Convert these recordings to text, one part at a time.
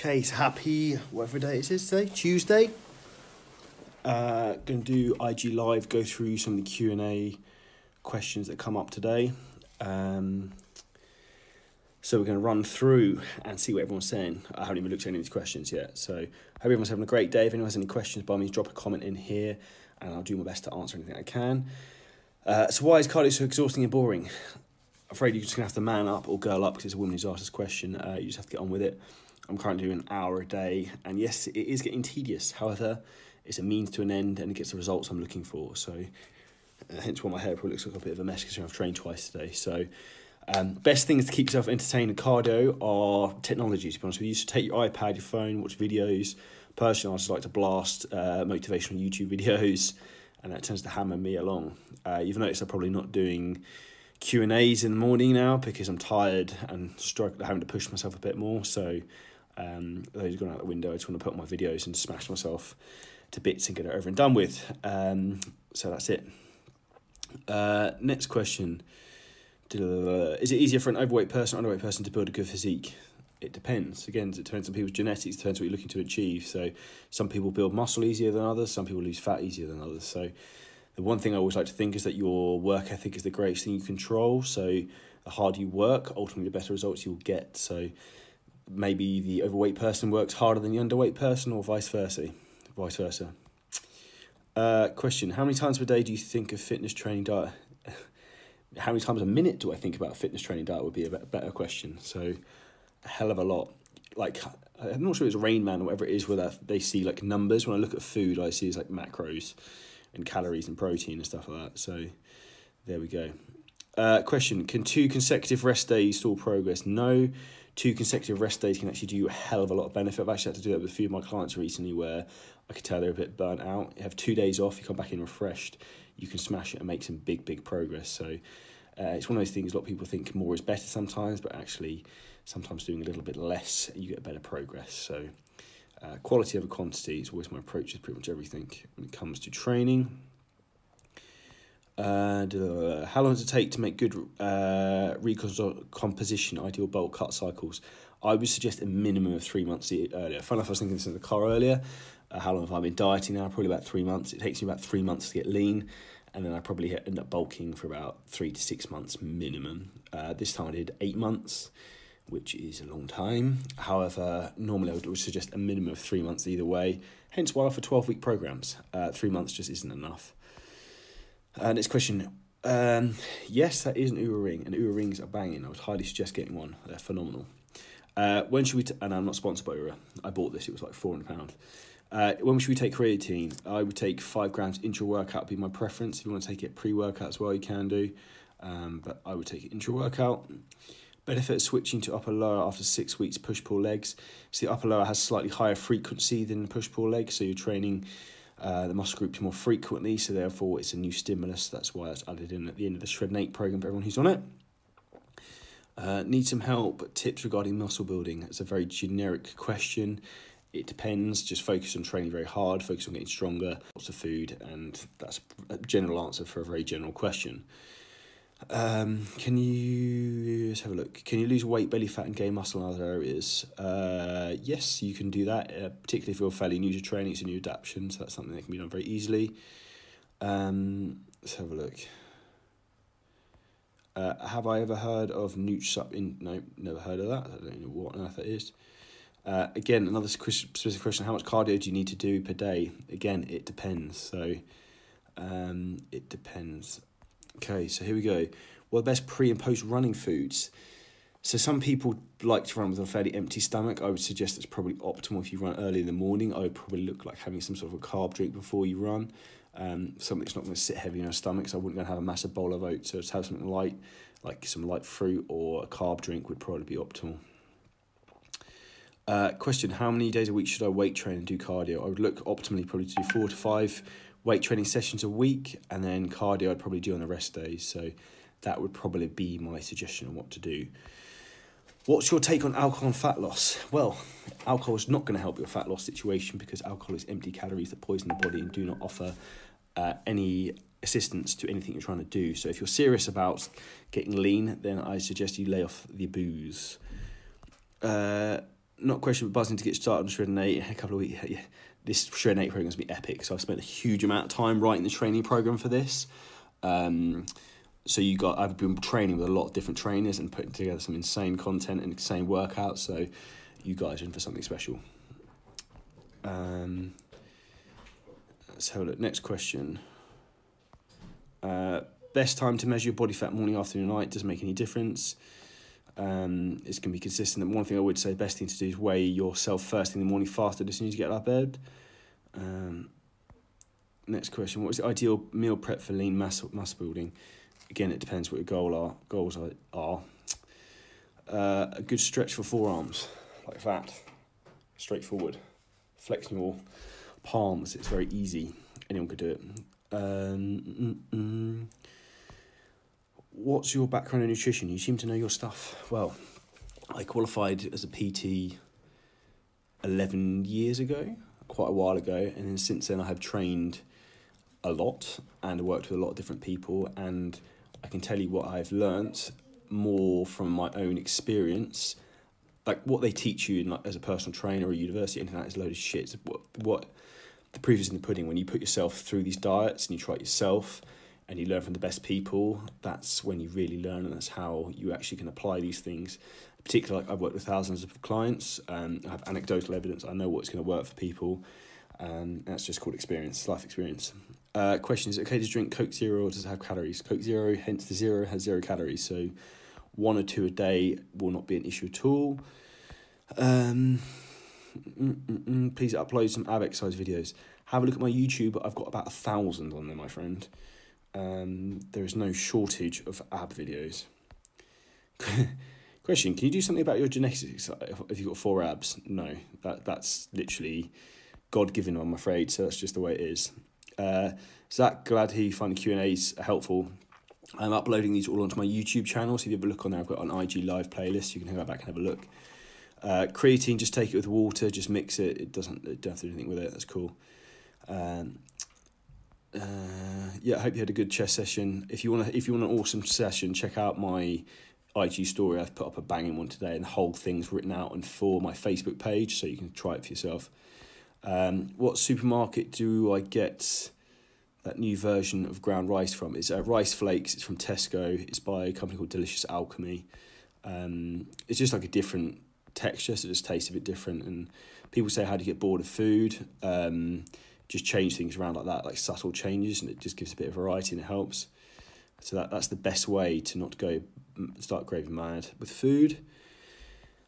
Okay, so happy whatever day it is today, Tuesday. Uh, going to do IG live, go through some of the Q and A questions that come up today. Um, so we're going to run through and see what everyone's saying. I haven't even looked at any of these questions yet. So hope everyone's having a great day. If anyone has any questions, by means drop a comment in here, and I'll do my best to answer anything I can. Uh, so why is cardio so exhausting and boring? I'm afraid you're just gonna have to man up or girl up because it's a woman who's asked this question. Uh, you just have to get on with it. I'm currently doing an hour a day, and yes, it is getting tedious. However, it's a means to an end, and it gets the results I'm looking for. So, uh, hence why my hair probably looks like a bit of a mess because I've trained twice today. So, um, best things to keep yourself entertained and cardio are technology. To be honest with you, so take your iPad, your phone, watch videos. Personally, I just like to blast uh, motivational YouTube videos, and that tends to hammer me along. Uh, you've noticed I'm probably not doing Q and A's in the morning now because I'm tired and struggling, having to push myself a bit more. So um, those going out the window. I just want to put my videos and smash myself to bits and get it over and done with. Um, so that's it. Uh, next question: Is it easier for an overweight person or underweight person to build a good physique? It depends. Again, it depends on people's genetics. It depends what you're looking to achieve. So some people build muscle easier than others. Some people lose fat easier than others. So the one thing I always like to think is that your work ethic is the greatest thing you control. So the harder you work, ultimately the better results you'll get. So maybe the overweight person works harder than the underweight person, or vice versa. Vice versa. Uh, question: How many times per day do you think of fitness training diet? How many times a minute do I think about fitness training diet would be a better question. So, a hell of a lot. Like I'm not sure it's Rain Man or whatever it is, where they see like numbers. When I look at food, I see it's like macros and calories and protein and stuff like that. So there we go. Uh, question Can two consecutive rest days stall progress? No. Two consecutive rest days can actually do you a hell of a lot of benefit. I've actually had to do that with a few of my clients recently where I could tell they're a bit burnt out. You have two days off, you come back in refreshed, you can smash it and make some big, big progress. So uh, it's one of those things a lot of people think more is better sometimes, but actually, sometimes doing a little bit less, you get better progress. So uh, quality over quantity is always my approach with pretty much everything when it comes to training. And uh, how long does it take to make good uh, recomposition, ideal bulk cut cycles? I would suggest a minimum of three months earlier. Fun enough, I was thinking this in the car earlier. Uh, how long have I been dieting now? Probably about three months. It takes me about three months to get lean, and then I probably end up bulking for about three to six months minimum. Uh, this time I did eight months which is a long time. However, normally I would suggest a minimum of three months either way, hence why I offer 12 week programs. Uh, three months just isn't enough. Uh, next question. Um, yes, that is an Oura ring, and Oura rings are banging. I would highly suggest getting one. They're phenomenal. Uh, when should we? T- and I'm not sponsored by Oura. I bought this. It was like four hundred pounds. Uh, when should we take creatine? I would take five grams intra workout. Be my preference. If you want to take it pre workout as well, you can do. Um, but I would take it intra workout. Benefit of switching to upper lower after six weeks push pull legs. So the upper lower has slightly higher frequency than push pull legs, so you're training uh, the muscle groups more frequently, so therefore it's a new stimulus. That's why it's added in at the end of the Shred Eight program for everyone who's on it. Uh, need some help, tips regarding muscle building. It's a very generic question. It depends. Just focus on training very hard, focus on getting stronger, lots of food, and that's a general answer for a very general question. Um, can you have a look? Can you lose weight, belly fat, and gain muscle in other areas? Uh, yes, you can do that. Uh, particularly if you're fairly new to training, it's a new adaptation, so that's something that can be done very easily. Um, let's have a look. Uh, have I ever heard of Nooch Sup? In no, never heard of that. I don't know what on earth that is. Uh, again, another specific question: How much cardio do you need to do per day? Again, it depends. So, um, it depends. Okay, so here we go. Well, the best pre and post running foods. So some people like to run with a fairly empty stomach. I would suggest it's probably optimal if you run early in the morning. I would probably look like having some sort of a carb drink before you run. Um, something that's not going to sit heavy in your stomach. So I wouldn't go and have a massive bowl of oats. So just have something light, like some light fruit or a carb drink would probably be optimal. Uh, question: How many days a week should I weight train and do cardio? I would look optimally probably to do four to five weight training sessions a week, and then cardio I'd probably do on the rest days. So that would probably be my suggestion on what to do. What's your take on alcohol and fat loss? Well, alcohol is not going to help your fat loss situation because alcohol is empty calories that poison the body and do not offer uh, any assistance to anything you're trying to do. So if you're serious about getting lean, then I suggest you lay off the booze. Uh, not question, but buzzing to get started on Shred Eight. A couple of weeks. Yeah, this Shred Eight program is gonna be epic. So I've spent a huge amount of time writing the training program for this. Um, so you got I've been training with a lot of different trainers and putting together some insane content and insane workouts. So you guys are in for something special. Um, let's have a look. Next question. Uh, best time to measure your body fat morning, afternoon, night doesn't make any difference. Um, it's going to be consistent. And one thing I would say, best thing to do is weigh yourself first in the morning, fasted as soon as you get out of bed. Um, next question: What is the ideal meal prep for lean muscle muscle building? Again, it depends what your goal are goals are. are. Uh, a good stretch for forearms, like that, straightforward. Flexing your palms. It's very easy. Anyone could do it. Um, mm, mm. What's your background in nutrition? You seem to know your stuff well. I qualified as a PT 11 years ago, quite a while ago, and then since then I have trained a lot and worked with a lot of different people, and I can tell you what I've learnt more from my own experience. Like what they teach you in, like, as a personal trainer or a university, anything like that is a load of shit. What, what the proof is in the pudding. When you put yourself through these diets and you try it yourself, and you learn from the best people, that's when you really learn, and that's how you actually can apply these things. Particularly, like I've worked with thousands of clients, um, I have anecdotal evidence. I know what's going to work for people, and that's just called experience, life experience. Uh, question: Is it okay to drink Coke Zero or does it have calories? Coke Zero, hence the zero, has zero calories. So, one or two a day will not be an issue at all. Um, mm, mm, mm, please upload some ab exercise videos. Have a look at my YouTube. I've got about a thousand on there, my friend um, there is no shortage of ab videos. Question: Can you do something about your genetics if you've got four abs? No, that that's literally God given. I'm afraid, so that's just the way it is. Uh, Zach, glad he find the Q and A's helpful. I'm uploading these all onto my YouTube channel, so if you have a look on there, I've got an IG live playlist. You can go back and have a look. Uh, creatine, just take it with water, just mix it. It doesn't, it don't have to do anything with it. That's cool. Um, uh, yeah, I hope you had a good chess session. If you want to, if you want an awesome session, check out my IG story. I've put up a banging one today, and the whole thing's written out and for my Facebook page, so you can try it for yourself. Um, what supermarket do I get that new version of ground rice from? It's uh, rice flakes. It's from Tesco. It's by a company called Delicious Alchemy. Um, it's just like a different texture, so it just tastes a bit different. And people say, "How do you get bored of food?" Um, just change things around like that, like subtle changes, and it just gives a bit of variety and it helps. So that that's the best way to not go start graving mad with food.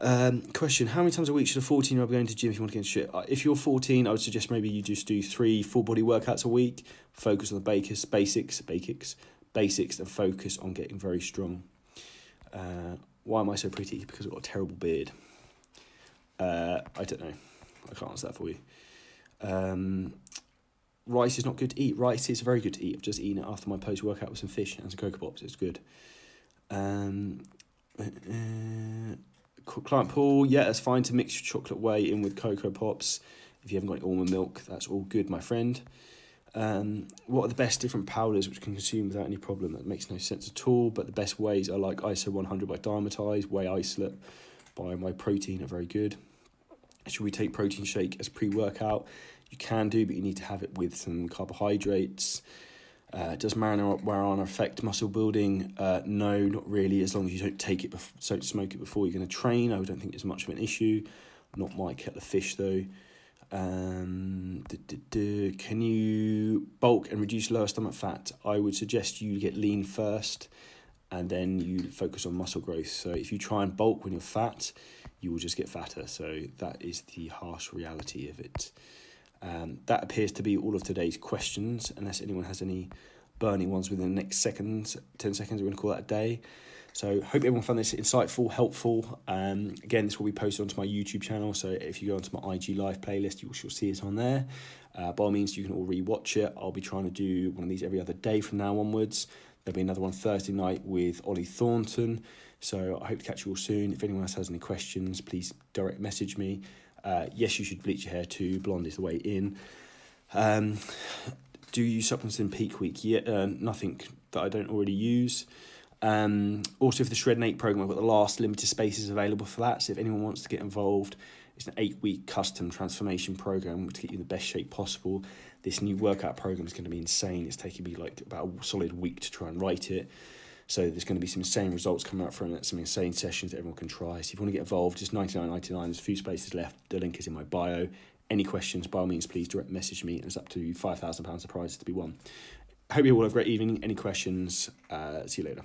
Um, question: How many times a week should a fourteen year old be going to gym if you want to get shit? Uh, if you're fourteen, I would suggest maybe you just do three full body workouts a week. Focus on the basics, basics, basics, basics, and focus on getting very strong. Uh, why am I so pretty? Because I've got a terrible beard. Uh, I don't know. I can't answer that for you. Um, rice is not good to eat. Rice is very good to eat. I've just eaten it after my post workout with some fish and some cocoa pops. It's good. Um, uh, client pool, yeah, it's fine to mix your chocolate whey in with cocoa pops. If you haven't got any almond milk, that's all good, my friend. Um, what are the best different powders which can consume without any problem? That makes no sense at all. But the best ways are like ISO 100 by Dymatize, Whey Isolate by Myprotein are very good. Should we take protein shake as pre workout? You can do, but you need to have it with some carbohydrates. Uh, does marijuana affect muscle building? Uh, no, not really. As long as you don't take it, bef- don't smoke it before you're going to train, I don't think it's much of an issue. Not my kettle of fish though. Um, can you bulk and reduce lower stomach fat? I would suggest you get lean first, and then you focus on muscle growth. So if you try and bulk when you're fat, you will just get fatter. So that is the harsh reality of it. Um, that appears to be all of today's questions, unless anyone has any burning ones within the next seconds, 10 seconds, we're going to call that a day. So hope everyone found this insightful, helpful. Um, again, this will be posted onto my YouTube channel. So if you go onto my IG Live playlist, you will see it on there. Uh, by all means, you can all re-watch it. I'll be trying to do one of these every other day from now onwards. There'll be another one Thursday night with Ollie Thornton. So I hope to catch you all soon. If anyone else has any questions, please direct message me. Uh, yes, you should bleach your hair too. Blonde is the way in. Um, do you supplements in peak week? Yeah, uh, nothing that I don't already use. Um, also, for the Shred and 8 program, I've got the last limited spaces available for that. So if anyone wants to get involved, it's an eight week custom transformation program to get you the best shape possible. This new workout program is going to be insane. It's taking me like about a solid week to try and write it. So there's going to be some insane results coming out from it, some insane sessions that everyone can try. So if you want to get involved, just ninety nine ninety nine. There's a few spaces left. The link is in my bio. Any questions, by all means, please direct message me. It's up to five thousand pounds of prizes to be won. Hope you all have a great evening. Any questions? Uh, see you later.